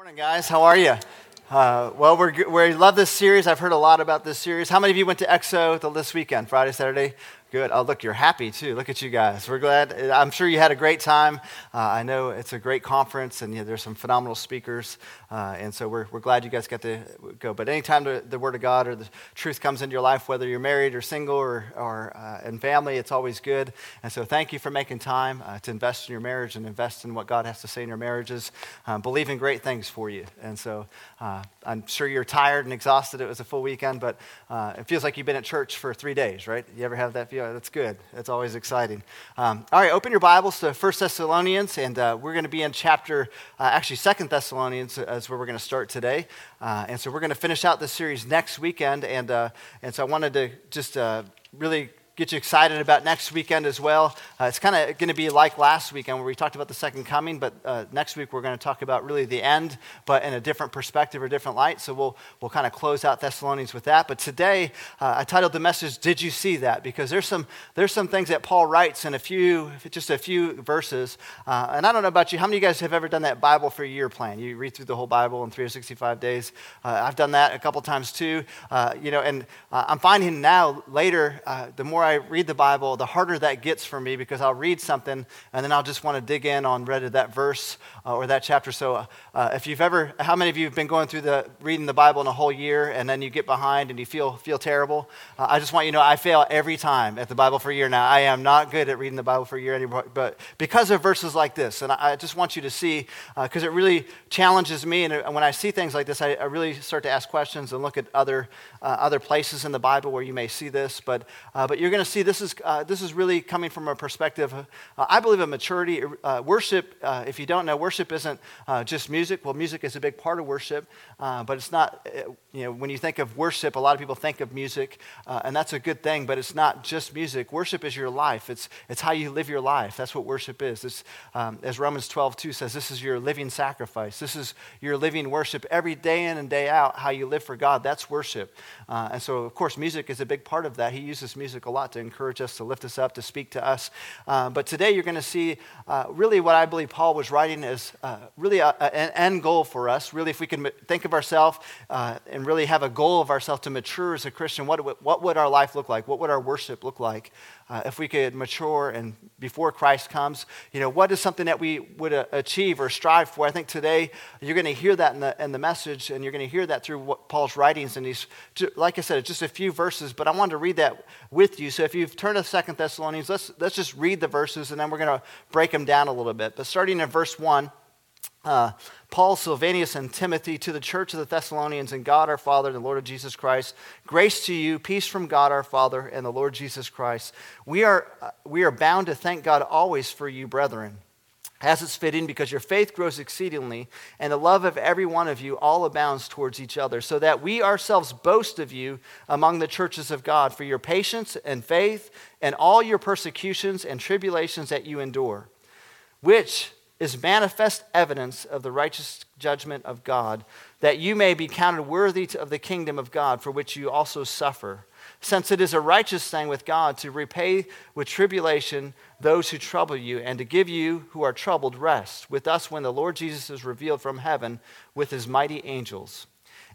Morning, guys. How are you? Uh, well, we love this series. I've heard a lot about this series. How many of you went to XO this weekend, Friday, Saturday? Good. Oh, look, you're happy too. Look at you guys. We're glad. I'm sure you had a great time. Uh, I know it's a great conference, and you know, there's some phenomenal speakers, uh, and so we're, we're glad you guys got to go. But anytime the, the Word of God or the truth comes into your life, whether you're married or single or, or uh, in family, it's always good. And so thank you for making time uh, to invest in your marriage and invest in what God has to say in your marriages. Um, believe in great things for you. And so uh, I'm sure you're tired and exhausted. It was a full weekend, but it feels like you've been at church for three days, right? You ever have that feel? Yeah, that's good. That's always exciting. Um, all right, open your Bibles to 1 Thessalonians, and uh, we're going to be in chapter, uh, actually, Second Thessalonians is where we're going to start today. Uh, and so we're going to finish out this series next weekend. And, uh, and so I wanted to just uh, really get you excited about next weekend as well. Uh, it's kind of going to be like last weekend where we talked about the second coming, but uh, next week we're going to talk about really the end, but in a different perspective or different light. So we'll, we'll kind of close out Thessalonians with that. But today uh, I titled the message, Did You See That? Because there's some, there's some things that Paul writes in a few, just a few verses. Uh, and I don't know about you, how many of you guys have ever done that Bible for a year plan? You read through the whole Bible in 365 days. Uh, I've done that a couple times too. Uh, you know, and I'm finding now later, the more I I read the Bible, the harder that gets for me because I'll read something and then I'll just want to dig in on read that verse uh, or that chapter. So, uh, if you've ever, how many of you have been going through the reading the Bible in a whole year and then you get behind and you feel feel terrible? Uh, I just want you to know I fail every time at the Bible for a year now. I am not good at reading the Bible for a year anymore, but because of verses like this, and I, I just want you to see because uh, it really challenges me. And uh, when I see things like this, I, I really start to ask questions and look at other uh, other places in the Bible where you may see this. But but you're going to see this is, uh, this is really coming from a perspective, uh, I believe, of maturity. Uh, worship, uh, if you don't know, worship isn't uh, just music. Well, music is a big part of worship, uh, but it's not, you know, when you think of worship, a lot of people think of music, and that's a good thing, but it's not just music. Worship is your life, it's, it's how you live your life. That's what worship is. It's, um, as Romans 12, 2 says, this is your living sacrifice. This is your living worship every day in and day out, how you live for God. That's worship. and so, of course, music is a big part of that. He uses music a lot to encourage us, to lift us up, to speak to us. Uh, but today you're going to see uh, really what I believe Paul was writing is uh, really a, a, an end goal for us. Really, if we can think of ourselves uh, and really have a goal of ourselves to mature as a Christian, what, what would our life look like? What would our worship look like? Uh, if we could mature and before Christ comes, you know, what is something that we would uh, achieve or strive for? I think today you're going to hear that in the, in the message, and you're going to hear that through Paul's writings. And he's, like I said, it's just a few verses, but I wanted to read that with you. So if you've turned to Second Thessalonians, let's, let's just read the verses, and then we're going to break them down a little bit. But starting in verse 1, uh, Paul, Silvanus, and Timothy to the church of the Thessalonians and God our Father and the Lord Jesus Christ. Grace to you, peace from God our Father and the Lord Jesus Christ. We are, uh, we are bound to thank God always for you, brethren, as it's fitting, because your faith grows exceedingly, and the love of every one of you all abounds towards each other, so that we ourselves boast of you among the churches of God for your patience and faith and all your persecutions and tribulations that you endure, which is manifest evidence of the righteous judgment of God, that you may be counted worthy of the kingdom of God, for which you also suffer. Since it is a righteous thing with God to repay with tribulation those who trouble you, and to give you who are troubled rest, with us when the Lord Jesus is revealed from heaven with his mighty angels.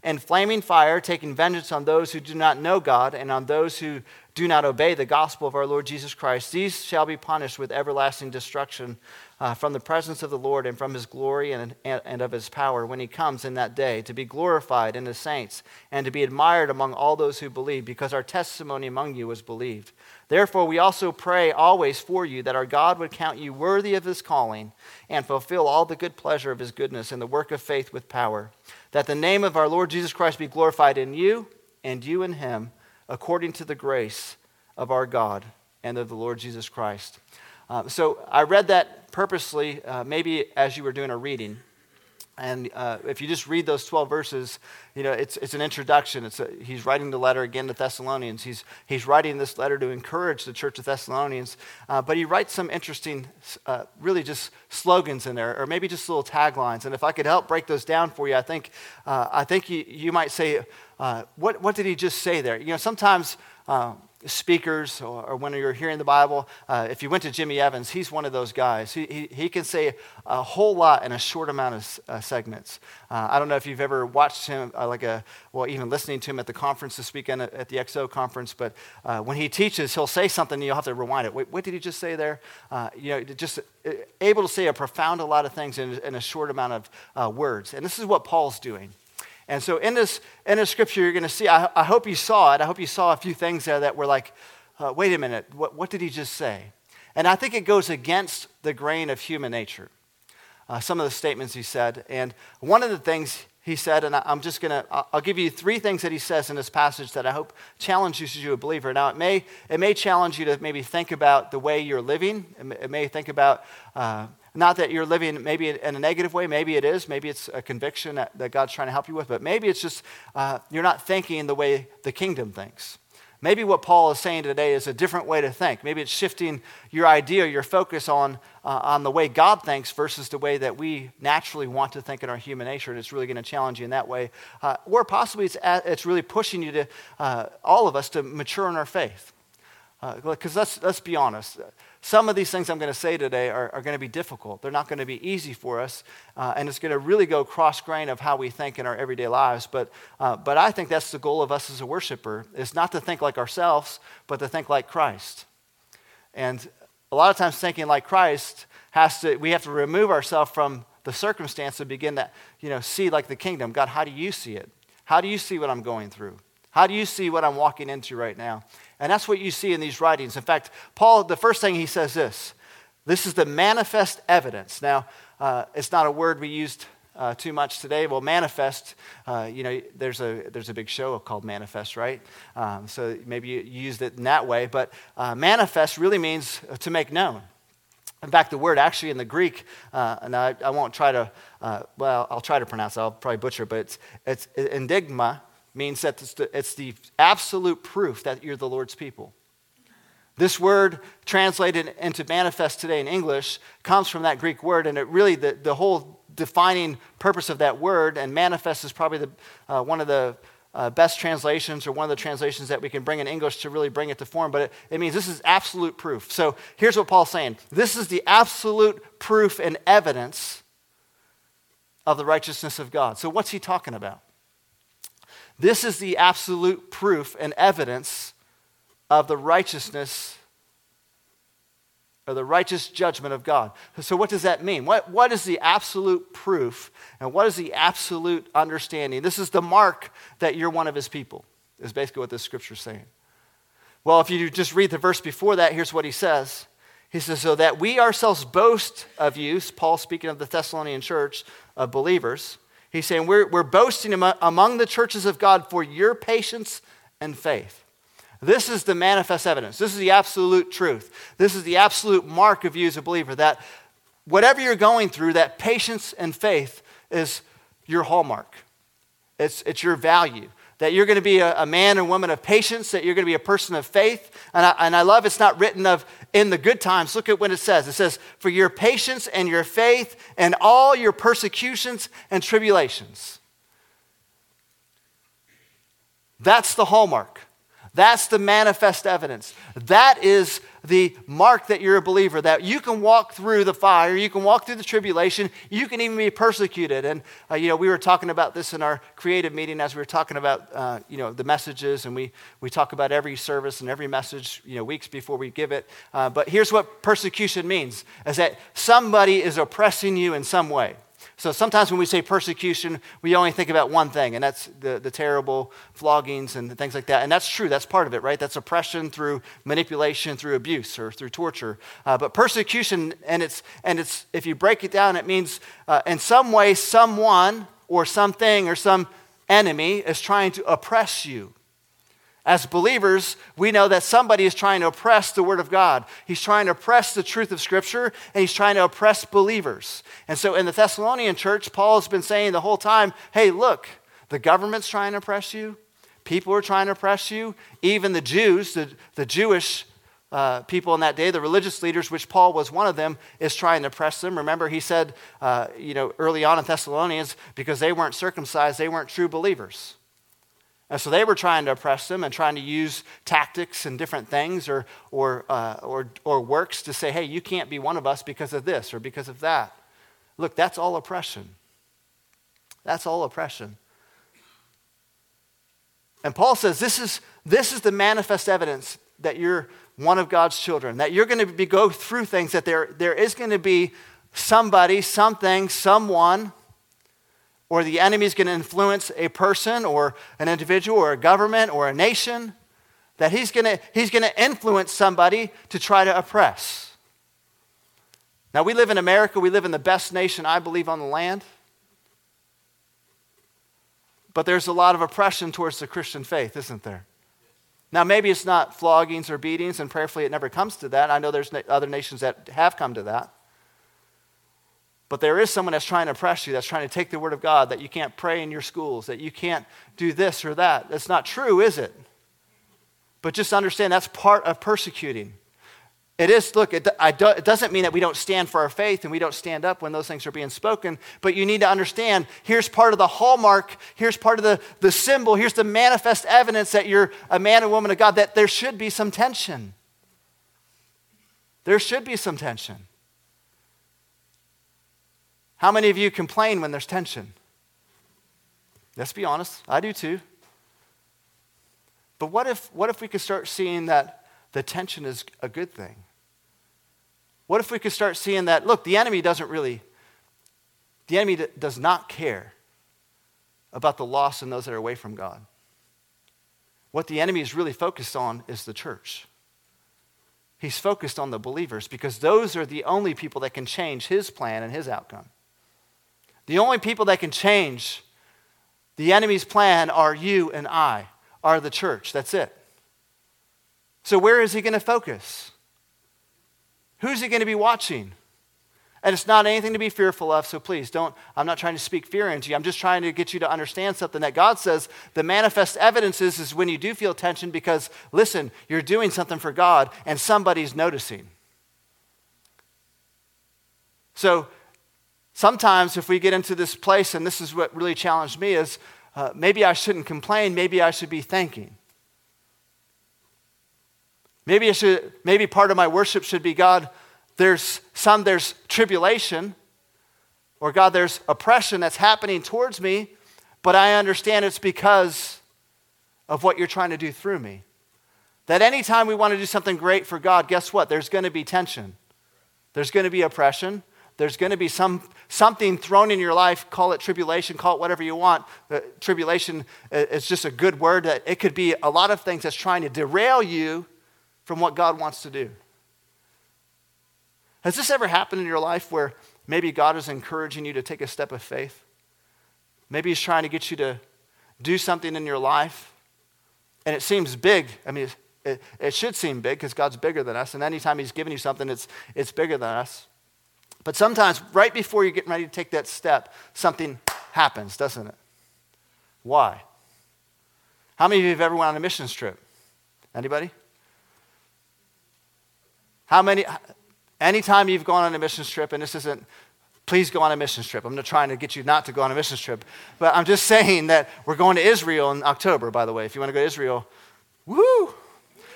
And flaming fire, taking vengeance on those who do not know God and on those who do not obey the gospel of our Lord Jesus Christ, these shall be punished with everlasting destruction uh, from the presence of the Lord and from his glory and, and of his power when he comes in that day, to be glorified in the saints and to be admired among all those who believe, because our testimony among you was believed. Therefore, we also pray always for you that our God would count you worthy of his calling and fulfill all the good pleasure of his goodness in the work of faith with power, that the name of our Lord Jesus Christ be glorified in you and you in him according to the grace of our God and of the Lord Jesus Christ. Uh, so I read that purposely, uh, maybe as you were doing a reading. And uh, if you just read those 12 verses, you know, it's, it's an introduction. It's a, he's writing the letter again to Thessalonians. He's, he's writing this letter to encourage the church of Thessalonians. Uh, but he writes some interesting, uh, really just slogans in there, or maybe just little taglines. And if I could help break those down for you, I think, uh, I think you, you might say, uh, what, what did he just say there? You know, sometimes uh, speakers or, or, when you're hearing the Bible, uh, if you went to Jimmy Evans, he's one of those guys. He, he, he can say a whole lot in a short amount of uh, segments. Uh, I don't know if you've ever watched him, uh, like a, well, even listening to him at the conference this weekend at, at the XO conference, but uh, when he teaches, he'll say something and you'll have to rewind it. Wait, what did he just say there? You know, just able to say a profound a lot of things in, in a short amount of words. And this is what Paul's doing. And so in this, in this scripture, you're going to see, I, I, hope you saw it. I hope you saw a few things there that were like, uh, wait a minute, what, what, did he just say? And I think it goes against the grain of human nature, uh, some of the statements he said. And one of the things he said, and I, I'm just going to, I'll give you three things that he says in this passage that I hope challenges you a believer. Now, it may, it may challenge you to maybe think about the way you're living. It may, it may think about, uh, not that you're living maybe in a negative way, maybe it is, maybe it's a conviction that, that God's trying to help you with, but maybe it's just uh, you're not thinking the way the kingdom thinks. Maybe what Paul is saying today is a different way to think. Maybe it's shifting your idea, your focus on, uh, on the way God thinks versus the way that we naturally want to think in our human nature, and it's really going to challenge you in that way. Uh, or possibly it's, it's really pushing you to, uh, all of us, to mature in our faith. Because uh, let's, let's be honest, some of these things I'm going to say today are, are going to be difficult. They're not going to be easy for us, uh, and it's going to really go cross grain of how we think in our everyday lives. But, uh, but I think that's the goal of us as a worshiper, is not to think like ourselves, but to think like Christ. And a lot of times thinking like Christ has to, we have to remove ourselves from the circumstance to begin to you know, see like the kingdom. God, how do you see it? How do you see what I'm going through? How do you see what I'm walking into right now? And that's what you see in these writings. In fact, Paul, the first thing he says this this is the manifest evidence. Now, uh, it's not a word we used uh, too much today. Well, manifest, uh, you know, there's a, there's a big show called Manifest, right? Um, so maybe you used it in that way. But uh, manifest really means to make known. In fact, the word actually in the Greek, uh, and I, I, won't try to, uh, well, I'll try to pronounce it, I'll probably butcher, but it's, it's enigma, means that it's the, it's the absolute proof that you're the Lord's people. This word translated into manifest today in English comes from that Greek word, and it really, the, the whole defining purpose of that word, and manifest is probably the, uh, one of the uh, best translations or one of the translations that we can bring in English to really bring it to form, but it, it means this is absolute proof. So here's what Paul's saying this is the absolute proof and evidence of the righteousness of God. So what's he talking about? This is the absolute proof and evidence of the righteousness or the righteous judgment of God. So, what does that mean? What, what is the absolute proof and what is the absolute understanding? This is the mark that you're one of his people, is basically what this scripture is saying. Well, if you just read the verse before that, here's what he says. He says, So that we ourselves boast of you, Paul speaking of the Thessalonian church of believers He's saying, We're, we're boasting among the churches of God for your patience and faith. This is the manifest evidence. This is the absolute truth. This is the absolute mark of you as a believer that whatever you're going through, that patience and faith is your hallmark. It's, it's your value that you're going to be a, a, man and woman of patience, that you're going to be a person of faith. And I, and I love it's not written of in the good times. Look at what it says. It says, for your patience and your faith and all your persecutions and tribulations. That's the hallmark. That's the manifest evidence. That is the mark that you're a believer, that you can walk through the fire, you can walk through the tribulation, you can even be persecuted. And, uh, you know, we were talking about this in our creative meeting as we were talking about, uh, you know, the messages, and we, we talk about every service and every message, you know, weeks before we give it. Uh, but here's what persecution means, is that somebody is oppressing you in some way. So sometimes when we say persecution, we only think about one thing, and that's the, the terrible floggings and things like that. And that's true, that's part of it, right? That's oppression through manipulation, through abuse, or through torture. Uh, but persecution, and it's, and it's, if you break it down, it means uh, in some way, someone or something or some enemy is trying to oppress you. As believers, we know that somebody is trying to oppress the Word of God. He's trying to oppress the truth of Scripture, and he's trying to oppress believers. And so in the Thessalonian church, Paul has been saying the whole time hey, look, the government's trying to oppress you, people are trying to oppress you, even the Jews, the, the Jewish uh, people in that day, the religious leaders, which Paul was one of them, is trying to oppress them. Remember, he said, uh, you know, early on in Thessalonians, because they weren't circumcised, they weren't true believers. And so they were trying to oppress them and trying to use tactics and different things or, or, uh, or, or works to say, hey, you can't be one of us because of this or because of that. Look, that's all oppression. That's all oppression. And Paul says this is, this is the manifest evidence that you're one of God's children, that you're going to be, go through things, that there, there is going to be somebody, something, someone or the enemy is going to influence a person or an individual or a government or a nation, that he's going he's going to influence somebody to try to oppress. Now, we live in America, we live in the best nation, I believe, on the land. But there's a lot of oppression towards the Christian faith, isn't there? Now, maybe it's not floggings or beatings, and prayerfully it never comes to that. I know there's other nations that have come to that. But there is someone that's trying to oppress you, that's trying to take the word of God, that you can't pray in your schools, that you can't do this or that. That's not true, is it? But just understand that's part of persecuting. It is, look, it, do, it, doesn't mean that we don't stand for our faith and we don't stand up when those things are being spoken, but you need to understand here's part of the hallmark, here's part of the, the symbol, here's the manifest evidence that you're a man and woman of God, that there should be some tension. There should be some tension. How many of you complain when there's tension? Let's be honest, I do too. But what if, what if we could start seeing that the tension is a good thing? What if we could start seeing that, look, the enemy doesn't really, the enemy does not care about the loss and those that are away from God. What the enemy is really focused on is the church. He's focused on the believers because those are the only people that can change his plan and his outcome. The only people that can change the enemy's plan are you and I, are the church. That's it. So, where is he going to focus? Who's he going to be watching? And it's not anything to be fearful of, so please don't. I'm not trying to speak fear into you. I'm just trying to get you to understand something that God says the manifest evidence is, is when you do feel tension because, listen, you're doing something for God and somebody's noticing. So, Sometimes, if we get into this place, and this is what really challenged me, is uh, maybe I shouldn't complain, maybe I should be thanking. Maybe, I should, maybe part of my worship should be God, there's some, there's tribulation, or God, there's oppression that's happening towards me, but I understand it's because of what you're trying to do through me. That anytime we want to do something great for God, guess what? There's going to be tension, there's going to be oppression, there's going to be some, something thrown in your life, call it tribulation, call it whatever you want. Uh, tribulation is just a good word. That it could be a lot of things that's trying to derail you from what God wants to do. Has this ever happened in your life where maybe God is encouraging you to take a step of faith? Maybe He's trying to get you to do something in your life, and it seems big. I mean, it, it should seem big because God's bigger than us, and anytime He's giving you something, it's, it's bigger than us. But sometimes, right before you're getting ready to take that step, something happens, doesn't it? Why? How many of you have ever went on a missions trip? Anybody? How many? Anytime you've gone on a missions trip, and this isn't, please go on a missions trip. I'm not trying to get you not to go on a missions trip, but I'm just saying that we're going to Israel in October, by the way. If you want to go to Israel, woo!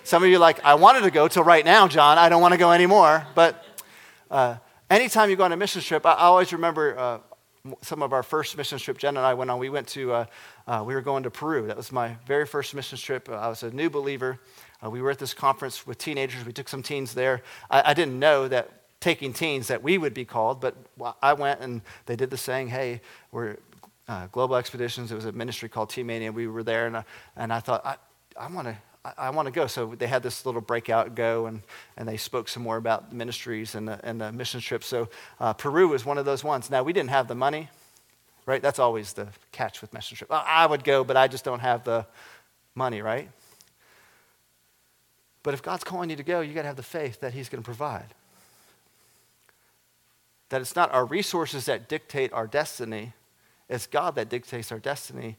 Some of you are like, I wanted to go till right now, John. I don't want to go anymore. But uh, anytime you go on a mission trip, I, I always remember uh, some of our first mission trip Jen and I went on. We went to, uh, uh, we were going to Peru. That was my very first mission trip. I was a new believer. Uh, we were at this conference with teenagers. We took some teens there. I, I, didn't know that taking teens that we would be called, but I went and they did the saying, hey, we're uh, Global Expeditions. It was a ministry called Teen Mania. We were there, and, I, and I thought, I, I want to I, I want to go. So they had this little breakout go, and, and they spoke some more about ministries and the, and the mission trips. So uh, Peru was one of those ones. Now, we didn't have the money, right? That's always the catch with mission trip. I would go, but I just don't have the money, right? But if God's calling you to go, you got to have the faith that He's going to provide. That it's not our resources that dictate our destiny, it's God that dictates our destiny.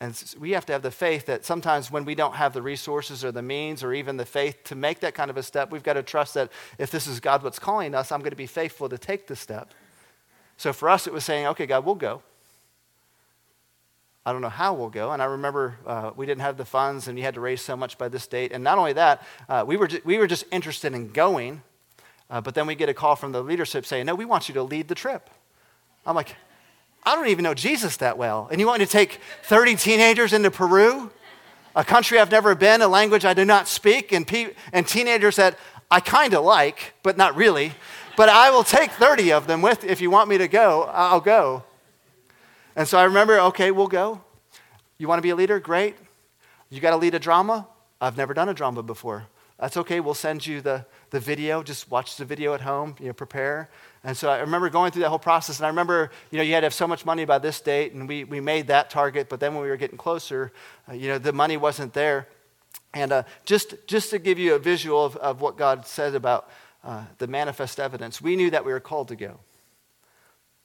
And we have to have the faith that sometimes when we don't have the resources or the means or even the faith to make that kind of a step, we've got to trust that if this is God what's calling us, I'm going to be faithful to take the step. So for us, it was saying, okay, God, we'll go. I don't know how we'll go. And I remember uh, we didn't have the funds and you had to raise so much by this date. And not only that, uh, we, were ju- we were just interested in going. Uh, but then we get a call from the leadership saying, No, we want you to lead the trip. I'm like, I don't even know Jesus that well. And you want me to take 30 teenagers into Peru, a country I've never been, a language I do not speak, and, pe- and teenagers that I kind of like, but not really. But I will take 30 of them with if you want me to go, I'll go. And so I remember, okay, we'll go. You want to be a leader? Great. You got to lead a drama? I've never done a drama before. That's okay. We'll send you the, the video. Just watch the video at home, you know, prepare. And so I remember going through that whole process. And I remember, you know, you had to have so much money by this date, and we, we made that target. But then when we were getting closer, uh, you know, the money wasn't there. And uh, just, just to give you a visual of, of what God said about uh, the manifest evidence, we knew that we were called to go.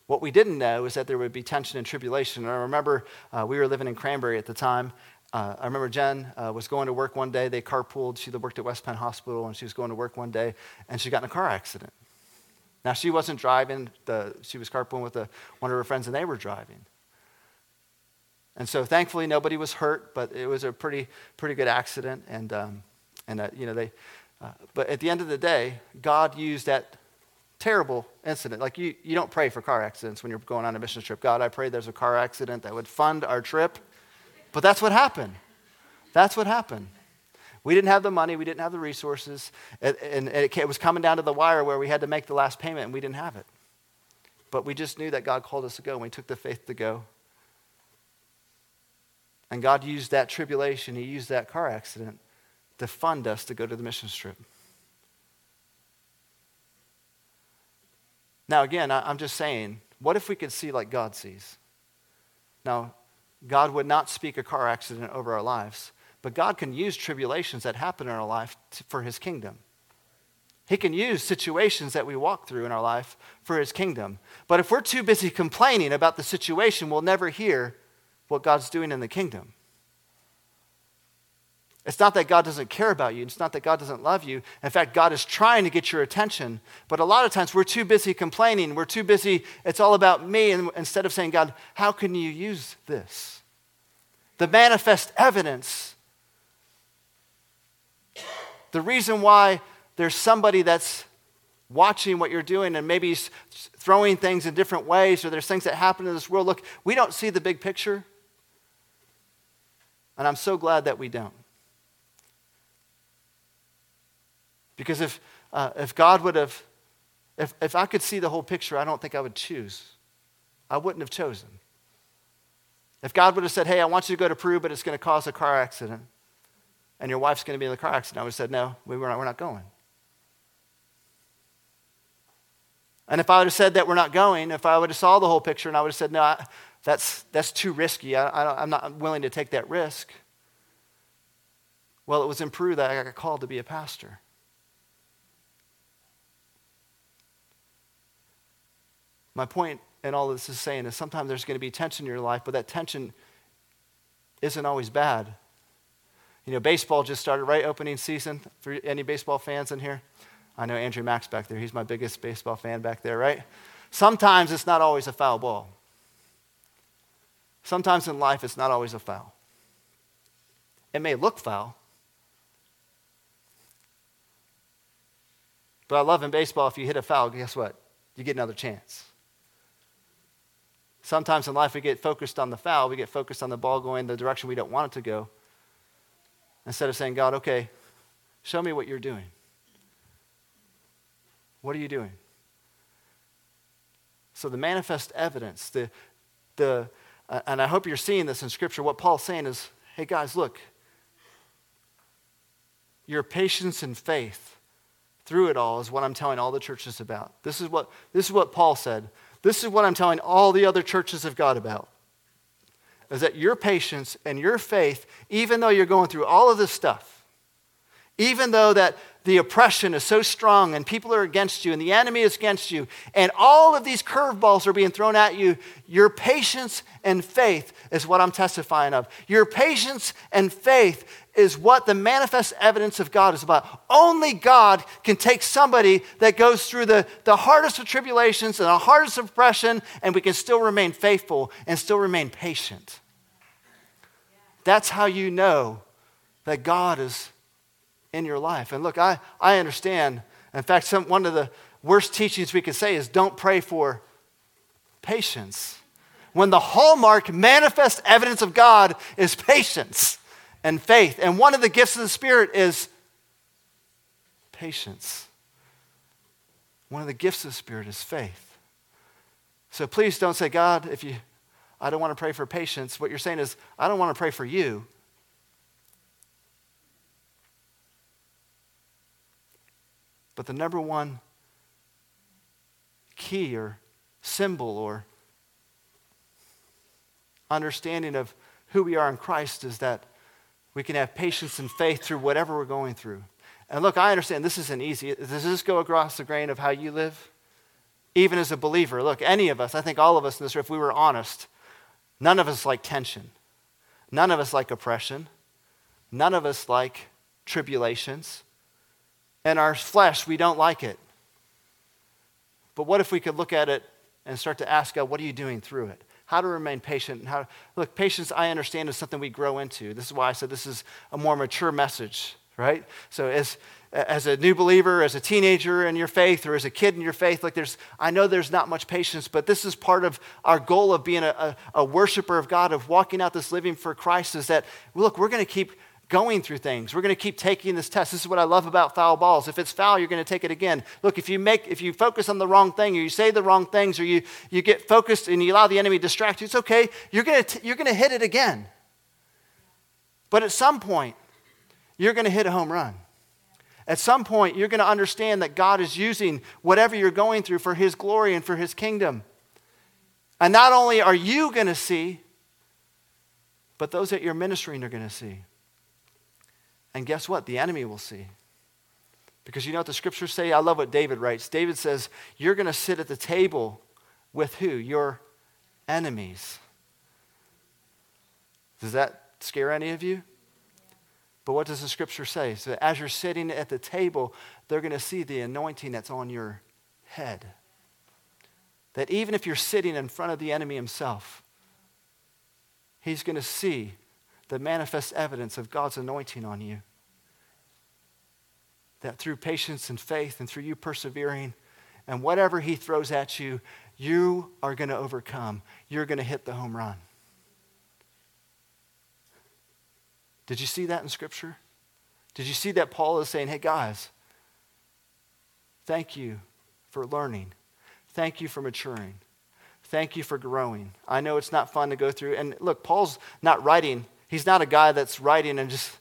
What we didn't know is that there would be tension and tribulation. And I remember uh, we were living in Cranberry at the time. Uh, I remember Jen uh, was going to work one day. They carpooled. She worked at West Penn Hospital, and she was going to work one day, and she got in a car accident. Now, she wasn't driving. The, she was carpooling with a, one of her friends, and they were driving. And so, thankfully, nobody was hurt, but it was a pretty, pretty good accident. And, um, and uh, you know, they, uh, but at the end of the day, God used that terrible incident. Like you, you don't pray for car accidents when you're going on a mission trip. God, I pray there's a car accident that would fund our trip. But that's what happened. That's what happened. We didn't have the money, we didn't have the resources, and, and it was coming down to the wire where we had to make the last payment and we didn't have it. But we just knew that God called us to go and we took the faith to go. And God used that tribulation, He used that car accident to fund us to go to the mission trip. Now, again, I'm just saying, what if we could see like God sees? Now, God would not speak a car accident over our lives, but God can use tribulations that happen in our life to, for His kingdom. He can use situations that we walk through in our life for His kingdom. But if we're too busy complaining about the situation, we'll never hear what God's doing in the kingdom. It's not that God doesn't care about you. It's not that God doesn't love you. In fact, God is trying to get your attention. But a lot of times we're too busy complaining. We're too busy, it's all about me. And instead of saying, God, how can you use this? The manifest evidence. The reason why there's somebody that's watching what you're doing and maybe throwing things in different ways, or there's things that happen in this world. Look, we don't see the big picture. And I'm so glad that we don't. Because if, uh, if God would have, if, if I could see the whole picture, I don't think I would choose. I wouldn't have chosen. If God would have said, hey, I want you to go to Peru, but it's going to cause a car accident, and your wife's going to be in the car accident, I would have said, no, we were not, we're not going. And if I would have said that we're not going, if I would have saw the whole picture and I would have said, no, I, that's, that's too risky. I, I'm not willing to take that risk. Well, it was in Peru that I got called to be a pastor. My point in all this is saying is sometimes there's going to be tension in your life, but that tension isn't always bad. You know, baseball just started, right? Opening season for any baseball fans in here? I know Andrew Max back there. He's my biggest baseball fan back there, right? Sometimes it's not always a foul ball. Sometimes in life, it's not always a foul. It may look foul. But I love in baseball, if you hit a foul, guess what? You get another chance. Sometimes in life we get focused on the foul, we get focused on the ball going the direction we don't want it to go. Instead of saying, God, okay, show me what you're doing. What are you doing? So the manifest evidence, the, the, uh, and I hope you're seeing this in Scripture, what Paul's saying is, hey guys, look, your patience and faith through it all is what I'm telling all the churches about. This is what, this is what Paul said. This is what I'm telling all the other churches of God about. Is that your patience and your faith, even though you're going through all of this stuff, even though that the oppression is so strong and people are against you and the enemy is against you and all of these curveballs are being thrown at you, your patience and faith is what I'm testifying of. Your patience and faith is what the manifest evidence of God is about. Only God can take somebody that goes through the, the hardest of tribulations and the hardest of oppression, and we can still remain faithful and still remain patient. That's how you know that God is in your life. And look, I, I understand. In fact, some, one of the worst teachings we could say is don't pray for patience. When the hallmark, manifest evidence of God is patience and faith. And one of the gifts of the Spirit is patience. One of the gifts of the Spirit is faith. So please don't say, God, if you, I don't want to pray for patience. What you're saying is, I don't want to pray for you. But the number one key or symbol or understanding of who we are in Christ is that we can have patience and faith through whatever we're going through. And look, I understand this isn't easy. Does this go across the grain of how you live? Even as a believer, look, any of us, I think all of us in this room, if we were honest, none of us like tension. None of us like oppression. None of us like tribulations. In our flesh, we don't like it. But what if we could look at it and start to ask God, what are you doing through it? How to remain patient and how look, patience I understand is something we grow into. This is why I said this is a more mature message, right? So as as a new believer, as a teenager in your faith, or as a kid in your faith, like there's, I know there's not much patience, but this is part of our goal of being a, a, a worshiper of God, of walking out this living for Christ, is that, look, we're going to keep going through things. We're going to keep taking this test. This is what I love about foul balls. If it's foul, you're going to take it again. Look, if you make if you focus on the wrong thing or you say the wrong things or you you get focused and you allow the enemy to distract you, it's okay. You're going to you're going to hit it again. But at some point, you're going to hit a home run. At some point, you're going to understand that God is using whatever you're going through for his glory and for his kingdom. And not only are you going to see, but those that you're ministering are going to see. And guess what? The enemy will see. Because you know what the scriptures say? I love what David writes. David says, You're going to sit at the table with who? Your enemies. Does that scare any of you? But what does the scripture say? So as you're sitting at the table, they're going to see the anointing that's on your head. That even if you're sitting in front of the enemy himself, he's going to see the manifest evidence of God's anointing on you. That through patience and faith and through you persevering and whatever He throws at you, you are going to overcome. You're going to hit the home run. Did you see that in Scripture? Did you see that Paul is saying, hey, guys, thank you for learning, thank you for maturing. Thank you for growing. I know it's not fun to go through. And look, Paul's not writing He's not a guy that's writing and just,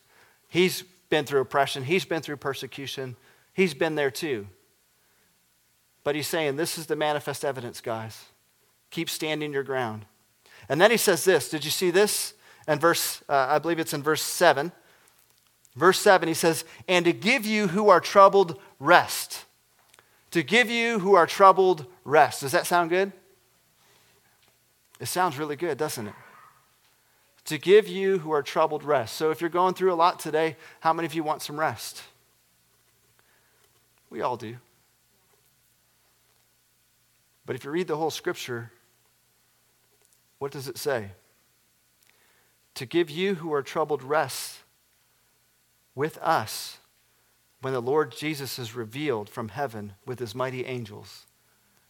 he's been through oppression, he's been through persecution, he's been there too. But he's saying, This is the manifest evidence, guys. Keep standing your ground. And then he says this Did you see this? And verse, uh, I believe it's in verse 7. Verse 7, he says, And to give you who are troubled rest. To give you who are troubled rest. Does that sound good? It sounds really good, doesn't it? to give you who are troubled rest. So if you're going through a lot today, how many of you want some rest? We all do. But if you read the whole scripture, what does it say? To give you who are troubled rest with us when the Lord Jesus is revealed from heaven with his mighty angels.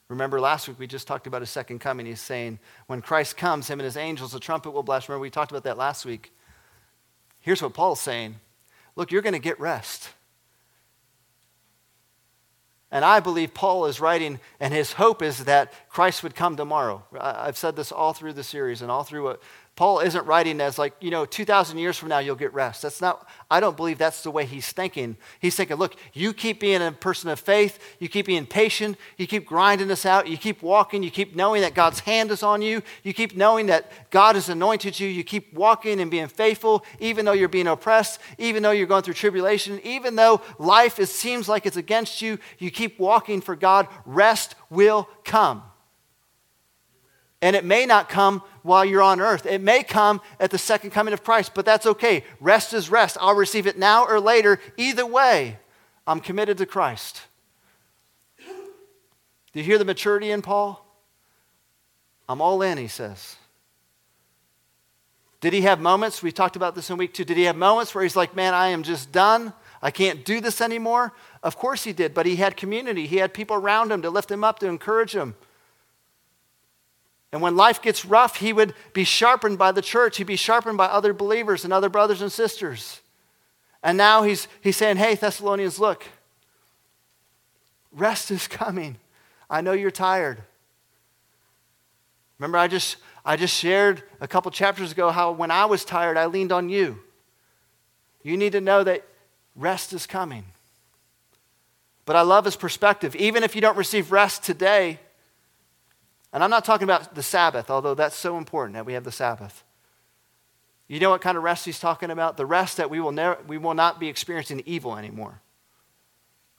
Remember last week we just talked about his second coming. He's saying, when Christ comes, him and his angels, the trumpet will blast. Remember, we talked about that last week. Here's what Paul's saying Look, you're going to get rest. And I believe Paul is writing, and his hope is that Christ would come tomorrow. I've said this all through the series and all through what Paul isn't writing as like, you know, 2,000 years from now you'll get rest. That's not, I don't believe that's the way he's thinking. He's thinking, look, you keep being a person of faith, you keep being patient, you keep grinding this out, you keep walking, you keep knowing that God's hand is on you, you keep knowing that God has anointed you, you keep walking and being faithful, even though you're being oppressed, even though you're going through tribulation, even though life is, seems like it's against you, you keep walking for God. Rest will come. And it may not come while you're on earth. It may come at the second coming of Christ, but that's okay. Rest is rest. I'll receive it now or later. Either way, I'm committed to Christ. Do you hear the maturity in Paul? I'm all in, he says. Did he have moments? We talked about this in week two. Did he have moments where he's like, man, I am just done? I can't do this anymore? Of course he did, but he had community. He had people around him to lift him up, to encourage him. And when life gets rough, he would be sharpened by the church. He'd be sharpened by other believers and other brothers and sisters. And now he's, he's saying, hey, Thessalonians, look, rest is coming. I know you're tired. Remember, I just, I just shared a couple chapters ago how when I was tired, I leaned on you. You need to know that rest is coming. But I love his perspective. Even if you don't receive rest today, and I'm not talking about the Sabbath, although that's so important that we have the Sabbath. You know what kind of rest he's talking about? The rest that we will, never, we will not be experiencing evil anymore.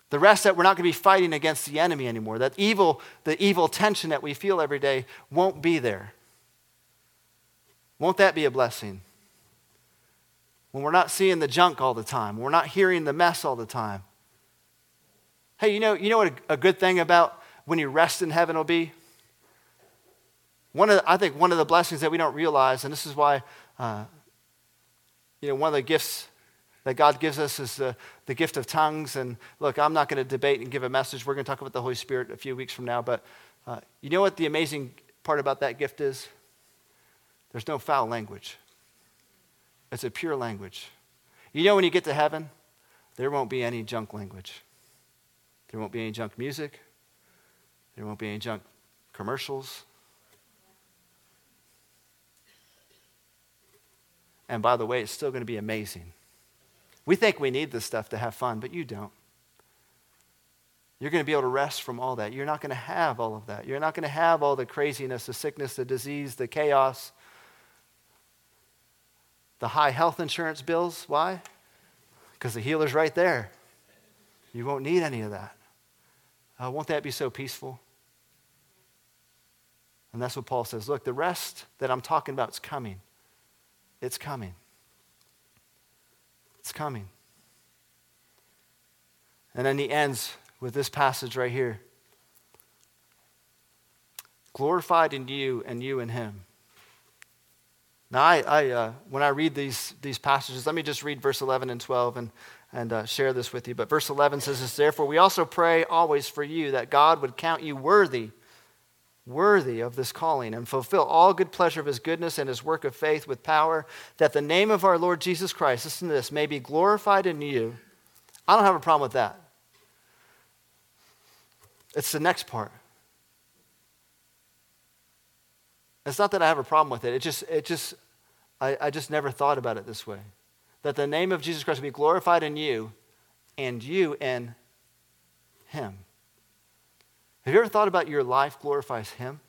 The rest that we're not going to be fighting against the enemy anymore. That evil, the evil tension that we feel every day won't be there. Won't that be a blessing? When we're not seeing the junk all the time, we're not hearing the mess all the time. Hey, you know, you know what a, a good thing about when you rest in heaven will be? One of the, I think one of the blessings that we don't realize, and this is why, uh, you know, one of the gifts that God gives us is the, the gift of tongues. And look, I'm not going to debate and give a message. We're going to talk about the Holy Spirit a few weeks from now. But uh, you know what the amazing part about that gift is? There's no foul language, it's a pure language. You know, when you get to heaven, there won't be any junk language, there won't be any junk music, there won't be any junk commercials. And by the way, it's still going to be amazing. We think we need this stuff to have fun, but you don't. You're going to be able to rest from all that. You're not going to have all of that. You're not going to have all the craziness, the sickness, the disease, the chaos, the high health insurance bills. Why? Because the healer's right there. You won't need any of that. Uh, won't that be so peaceful? And that's what Paul says. Look, the rest that I'm talking about is coming. It's coming. It's coming. And then he ends with this passage right here glorified in you and you in him. Now, I, I uh, when I read these, these passages, let me just read verse 11 and 12 and, and uh, share this with you. But verse 11 says this Therefore, we also pray always for you that God would count you worthy worthy of this calling and fulfill all good pleasure of his goodness and his work of faith with power, that the name of our Lord Jesus Christ, listen to this, may be glorified in you. I don't have a problem with that. It's the next part. It's not that I have a problem with it. It just, it just, I, I just never thought about it this way. That the name of Jesus Christ be glorified in you and you in him. Have you ever thought about your life glorifies Him?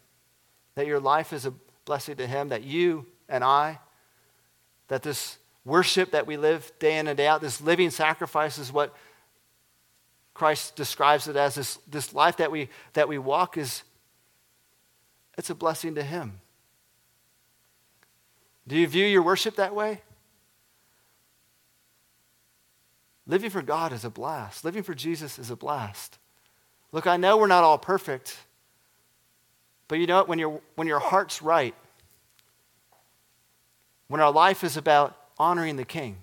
That your life is a blessing to Him, that you and I, that this worship that we live day in and day out, this living sacrifice is what Christ describes it as. This, this life that we, that we walk is, it's a blessing to Him. Do you view your worship that way? Living for God is a blast. Living for Jesus is a blast. Look, I know we're not all perfect, but you know what? When, you when your heart's right, when our life is about honoring the King,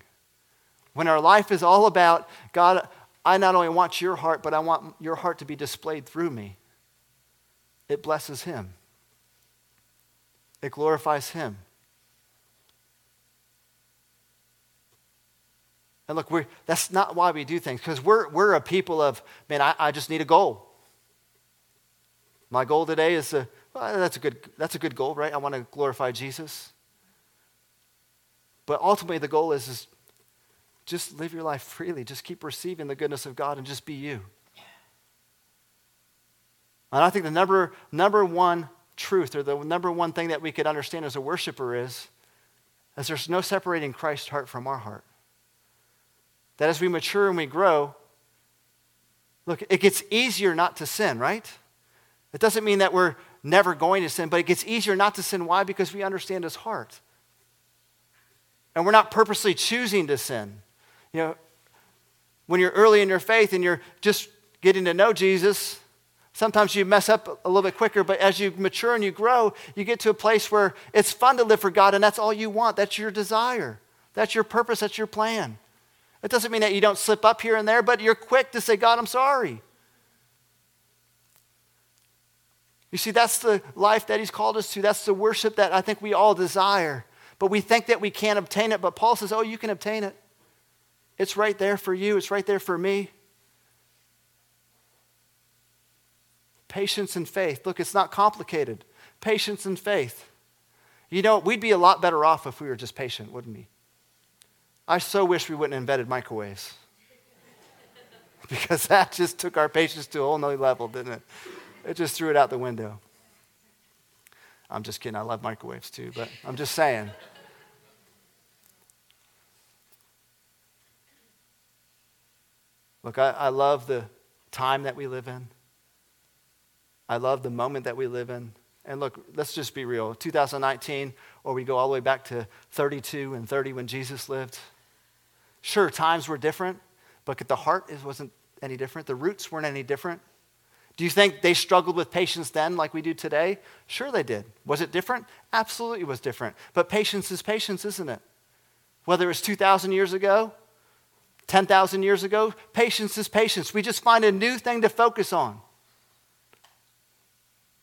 when our life is all about, God, I not only want your heart, but I want your heart to be displayed through me, it blesses Him, it glorifies Him. And look, we're, that's not why we do things, because we're, we're a people of, man, I, I just need a goal. My goal today is to, well, that's, a good, that's a good goal, right? I want to glorify Jesus. But ultimately, the goal is, is just live your life freely. Just keep receiving the goodness of God and just be you. And I think the number, number one truth or the number one thing that we could understand as a worshiper is, is there's no separating Christ's heart from our heart that as we mature and we grow, look, it gets easier not to sin, right? It doesn't mean that we're never going to sin, but it gets easier not to sin. Why? Because we understand his heart. And we're not purposely choosing to sin. You know, when you're early in your faith and you're just getting to know Jesus, Sometimes you mess up a little bit quicker, but as you mature and you grow, you get to a place where it's fun to live for God and that's all you want. That's your desire. That's your purpose. That's your plan. It doesn't mean that you don't slip up here and there, but you're quick to say, God, I'm sorry. You see, that's the life that He's called us to. That's the worship that I think we all desire. But we think that we can't obtain it. But Paul says, oh, you can obtain it. It's right there for you, it's right there for me. Patience and faith. Look, it's not complicated. Patience and faith. You know, we'd be a lot better off if we were just patient, wouldn't we? I so wish we wouldn't have invented microwaves. because that just took our patience to a whole nother level, didn't it? It just threw it out the window. I'm just kidding. I love microwaves too, but I'm just saying. Look, I, I love the time that we live in. I love the moment that we live in. And look, let's just be real. 2019, or we go all the way back to 32 and 30 when Jesus lived. Sure, times were different, but the heart wasn't any different. The roots weren't any different. Do you think they struggled with patience then like we do today? Sure, they did. Was it different? Absolutely, it was different. But patience is patience, isn't it? Whether it was 2,000 years ago, 10,000 years ago, patience is patience. We just find a new thing to focus on.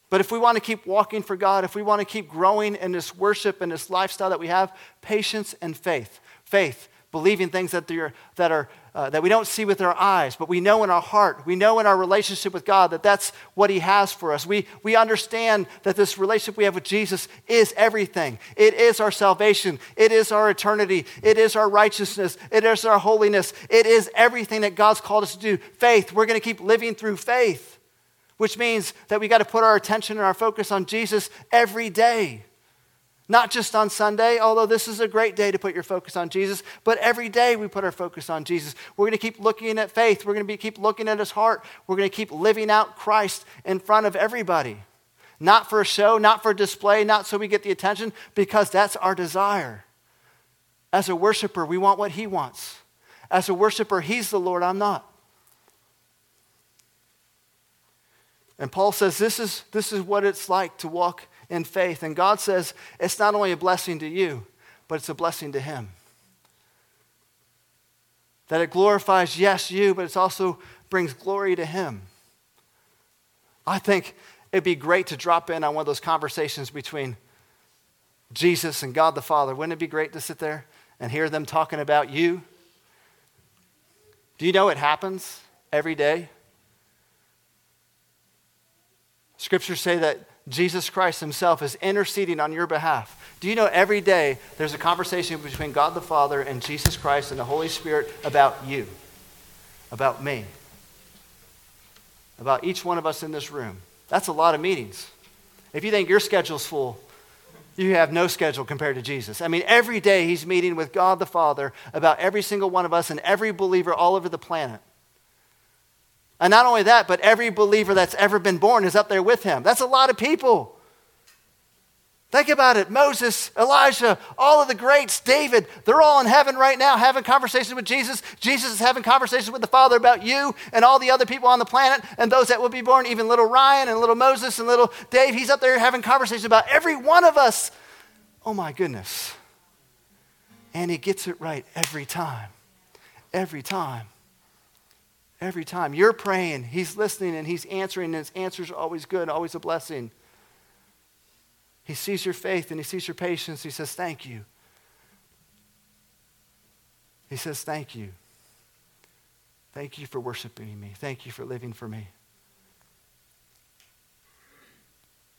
But if we want to keep walking for God, if we want to keep growing in this worship and this lifestyle that we have, patience and faith. Faith, believing things that, that, are, uh, that we don't see with our eyes, but we know in our heart, we know in our relationship with God that that's what He has for us. We, we understand that this relationship we have with Jesus is everything. It is our salvation, it is our eternity, it is our righteousness, it is our holiness, it is everything that God's called us to do. Faith, we're going to keep living through faith, which means that we got to put our attention and our focus on Jesus every day. Not just on Sunday, although this is a great day to put your focus on Jesus, but every day we put our focus on Jesus. We're going to keep looking at faith. We're going to be, keep looking at his heart. We're going to keep living out Christ in front of everybody. Not for a show, not for display, not so we get the attention, because that's our desire. As a worshiper, we want what he wants. As a worshiper, he's the Lord, I'm not. And Paul says this is, this is what it's like to walk in faith. And God says it's not only a blessing to you, but it's a blessing to Him. That it glorifies, yes, you, but it also brings glory to Him. I think it'd be great to drop in on one of those conversations between Jesus and God the Father. Wouldn't it be great to sit there and hear them talking about you? Do you know it happens every day? Scriptures say that Jesus Christ Himself is interceding on your behalf. Do you know every day there's a conversation between God the Father and Jesus Christ and the Holy Spirit about you, about me, about each one of us in this room? That's a lot of meetings. If you think your schedule's full, you have no schedule compared to Jesus. I mean, every day He's meeting with God the Father about every single one of us and every believer all over the planet. And not only that, but every believer that's ever been born is up there with him. That's a lot of people. Think about it Moses, Elijah, all of the greats, David, they're all in heaven right now having conversations with Jesus. Jesus is having conversations with the Father about you and all the other people on the planet and those that will be born, even little Ryan and little Moses and little Dave. He's up there having conversations about every one of us. Oh my goodness. And he gets it right every time. Every time. Every time. You're praying, He's listening, and He's answering, and His answers are always good, always a blessing. He sees your faith and He sees your patience. He says, Thank you. He says, Thank you. Thank you for worshiping me. Thank you for living for me.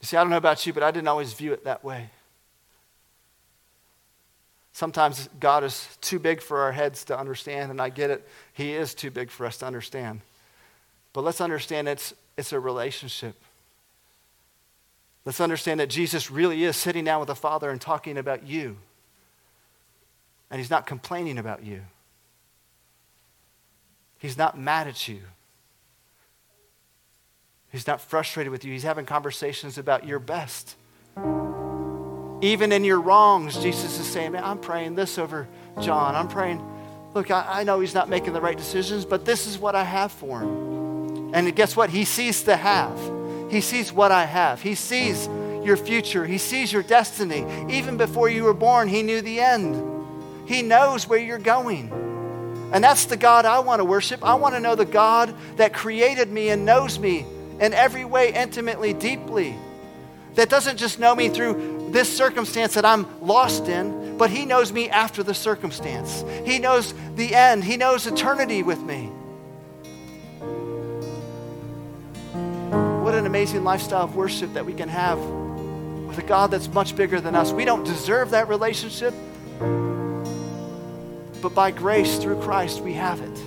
You see, I don't know about you, but I didn't always view it that way. Sometimes God is too big for our heads to understand, and I get it. He is too big for us to understand. But let's understand it's, it's a relationship. Let's understand that Jesus really is sitting down with the Father and talking about you. And He's not complaining about you, He's not mad at you. He's not frustrated with you. He's having conversations about your best. Even in your wrongs, Jesus is saying, Man, I'm praying this over John. I'm praying, look, I, I know he's not making the right decisions, but this is what I have for him. And guess what? He sees the have. He sees what I have. He sees your future. He sees your destiny. Even before you were born, He knew the end. He knows where you're going. And that's the God I want to worship. I want to know the God that created me and knows me in every way intimately, deeply. That doesn't just know me through this circumstance that I'm lost in, but He knows me after the circumstance. He knows the end, He knows eternity with me. What an amazing lifestyle of worship that we can have with a God that's much bigger than us. We don't deserve that relationship, but by grace through Christ, we have it.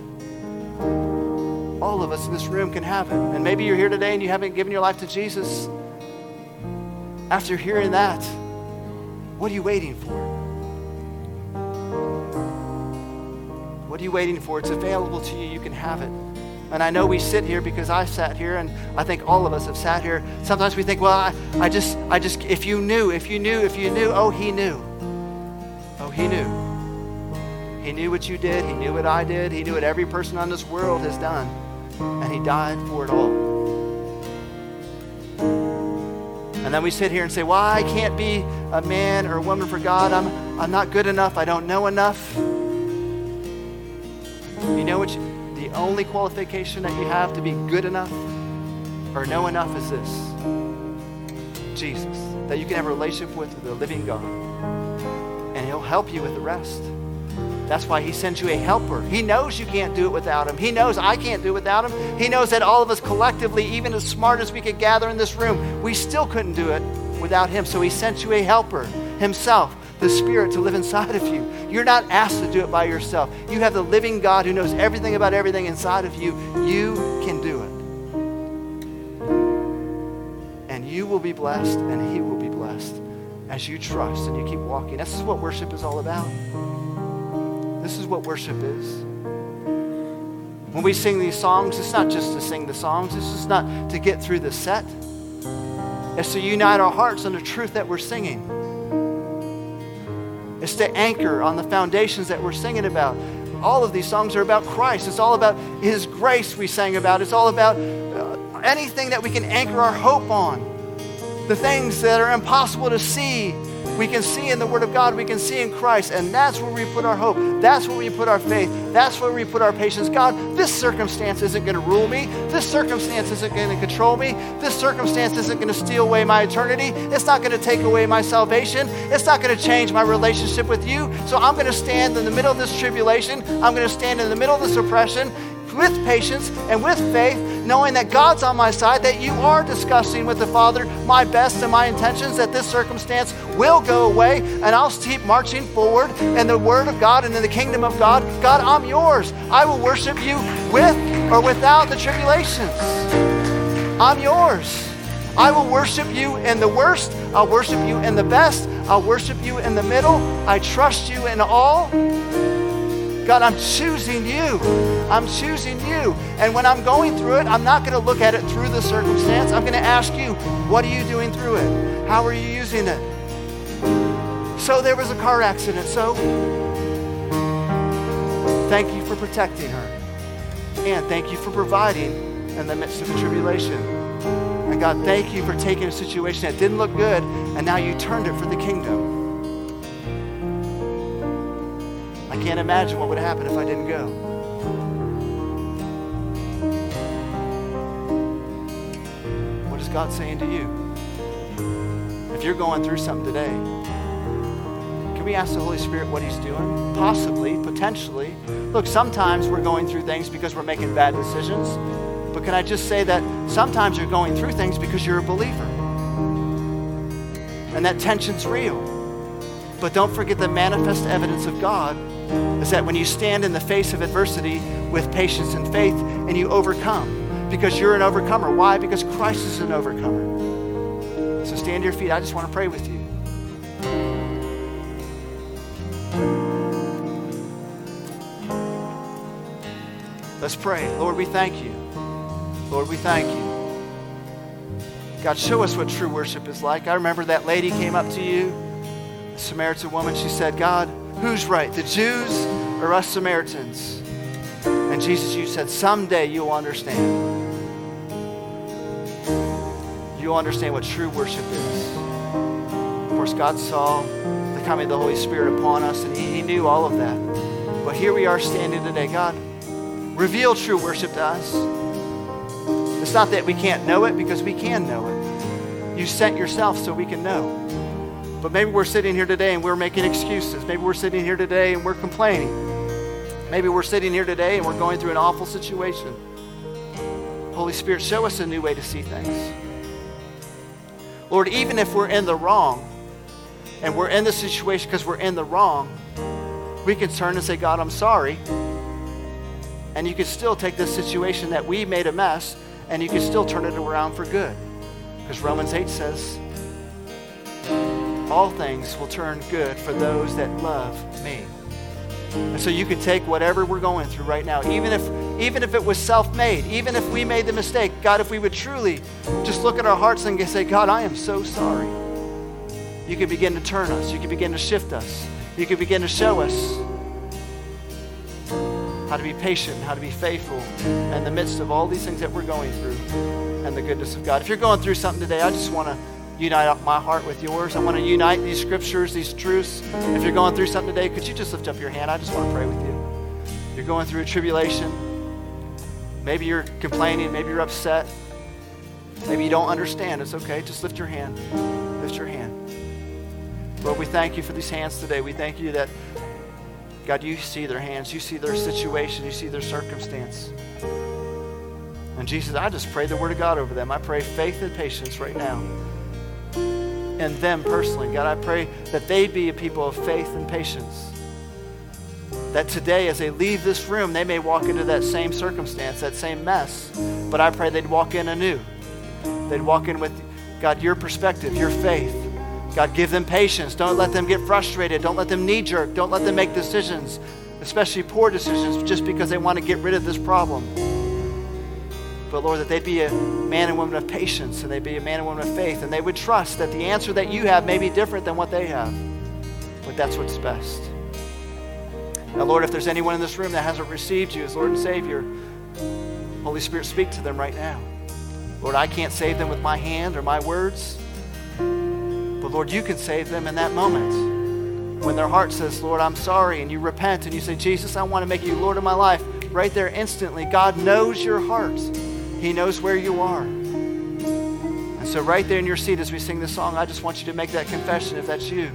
All of us in this room can have it. And maybe you're here today and you haven't given your life to Jesus. After hearing that, what are you waiting for? What are you waiting for? It's available to you. You can have it. And I know we sit here because I sat here, and I think all of us have sat here. Sometimes we think, well, I, I just, I just, if you knew, if you knew, if you knew, oh, he knew. Oh, he knew. He knew what you did. He knew what I did. He knew what every person on this world has done. And he died for it all. And then we sit here and say, well, I can't be a man or a woman for God. I'm, I'm not good enough. I don't know enough. You know what? You, the only qualification that you have to be good enough or know enough is this Jesus. That you can have a relationship with the living God. And He'll help you with the rest. That's why He sends you a helper. He knows you can't do it without Him. He knows I can't do it without Him. He knows that all of us collectively, even as smart as we could gather in this room, we still couldn't do it without Him. So He sent you a helper Himself the Spirit to live inside of you. You're not asked to do it by yourself. You have the living God who knows everything about everything inside of you. You can do it. And you will be blessed, and He will be blessed as you trust and you keep walking. This is what worship is all about. This is what worship is. When we sing these songs, it's not just to sing the songs, it's just not to get through the set. It's to unite our hearts on the truth that we're singing. It's to anchor on the foundations that we're singing about. All of these songs are about Christ. It's all about His grace we sang about. It's all about uh, anything that we can anchor our hope on. The things that are impossible to see we can see in the Word of God, we can see in Christ, and that's where we put our hope. That's where we put our faith. That's where we put our patience. God, this circumstance isn't going to rule me. This circumstance isn't going to control me. This circumstance isn't going to steal away my eternity. It's not going to take away my salvation. It's not going to change my relationship with you. So I'm going to stand in the middle of this tribulation. I'm going to stand in the middle of this oppression with patience and with faith, knowing that God's on my side, that you are discussing with the Father my best and my intentions, that this circumstance will go away, and I'll keep marching forward in the Word of God and in the kingdom of God. God, I'm yours. I will worship you with or without the tribulations. I'm yours. I will worship you in the worst. I'll worship you in the best. I'll worship you in the middle. I trust you in all. God, I'm choosing you. I'm choosing you. And when I'm going through it, I'm not going to look at it through the circumstance. I'm going to ask you, what are you doing through it? How are you using it? So there was a car accident. So thank you for protecting her. And thank you for providing in the midst of the tribulation. And God, thank you for taking a situation that didn't look good and now you turned it for the kingdom. Can't imagine what would happen if I didn't go. What is God saying to you? If you're going through something today, can we ask the Holy Spirit what He's doing? Possibly, potentially. Look, sometimes we're going through things because we're making bad decisions. But can I just say that sometimes you're going through things because you're a believer? And that tension's real. But don't forget the manifest evidence of God is that when you stand in the face of adversity with patience and faith and you overcome, because you're an overcomer. Why? Because Christ is an overcomer. So stand to your feet. I just want to pray with you. Let's pray. Lord, we thank you. Lord, we thank you. God, show us what true worship is like. I remember that lady came up to you, a Samaritan woman. She said, God, Who's right, the Jews or us Samaritans? And Jesus, you said, someday you'll understand. you'll understand what true worship is. Of course, God saw the coming of the Holy Spirit upon us, and He, he knew all of that. But here we are standing today. God, reveal true worship to us. It's not that we can't know it, because we can know it. You sent yourself so we can know. But maybe we're sitting here today and we're making excuses. Maybe we're sitting here today and we're complaining. Maybe we're sitting here today and we're going through an awful situation. Holy Spirit, show us a new way to see things. Lord, even if we're in the wrong and we're in the situation because we're in the wrong, we can turn and say, God, I'm sorry. And you can still take this situation that we made a mess and you can still turn it around for good. Because Romans 8 says, all things will turn good for those that love me. And so you could take whatever we're going through right now, even if even if it was self-made, even if we made the mistake, God, if we would truly just look at our hearts and say, God, I am so sorry. You could begin to turn us. You could begin to shift us. You could begin to show us how to be patient, how to be faithful in the midst of all these things that we're going through and the goodness of God. If you're going through something today, I just want to unite my heart with yours. I want to unite these scriptures, these truths. If you're going through something today, could you just lift up your hand? I just want to pray with you. You're going through a tribulation. Maybe you're complaining. Maybe you're upset. Maybe you don't understand. It's okay. Just lift your hand. Lift your hand. Lord, we thank you for these hands today. We thank you that, God, you see their hands. You see their situation. You see their circumstance. And Jesus, I just pray the word of God over them. I pray faith and patience right now and them personally. God, I pray that they'd be a people of faith and patience. That today, as they leave this room, they may walk into that same circumstance, that same mess, but I pray they'd walk in anew. They'd walk in with, God, your perspective, your faith. God, give them patience. Don't let them get frustrated. Don't let them knee jerk. Don't let them make decisions, especially poor decisions, just because they want to get rid of this problem. But Lord, that they'd be a man and woman of patience and they'd be a man and woman of faith and they would trust that the answer that you have may be different than what they have. But that's what's best. Now, Lord, if there's anyone in this room that hasn't received you as Lord and Savior, Holy Spirit, speak to them right now. Lord, I can't save them with my hand or my words, but Lord, you can save them in that moment. When their heart says, Lord, I'm sorry, and you repent and you say, Jesus, I want to make you Lord of my life, right there instantly, God knows your heart. He knows where you are. And so, right there in your seat as we sing this song, I just want you to make that confession if that's you.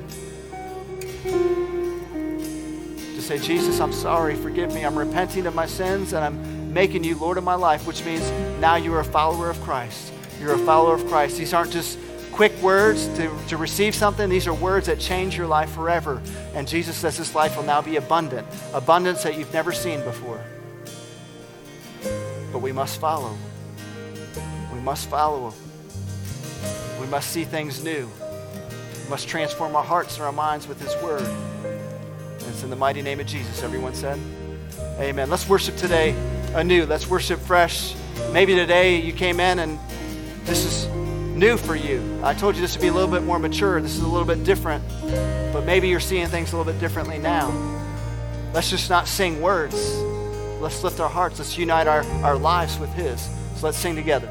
To say, Jesus, I'm sorry, forgive me. I'm repenting of my sins and I'm making you Lord of my life, which means now you're a follower of Christ. You're a follower of Christ. These aren't just quick words to, to receive something. These are words that change your life forever. And Jesus says this life will now be abundant, abundance that you've never seen before. But we must follow must follow Him. We must see things new. We must transform our hearts and our minds with His Word. And it's in the mighty name of Jesus, everyone said. Amen. Let's worship today anew. Let's worship fresh. Maybe today you came in and this is new for you. I told you this would be a little bit more mature. This is a little bit different. But maybe you're seeing things a little bit differently now. Let's just not sing words. Let's lift our hearts. Let's unite our, our lives with His. So let's sing together.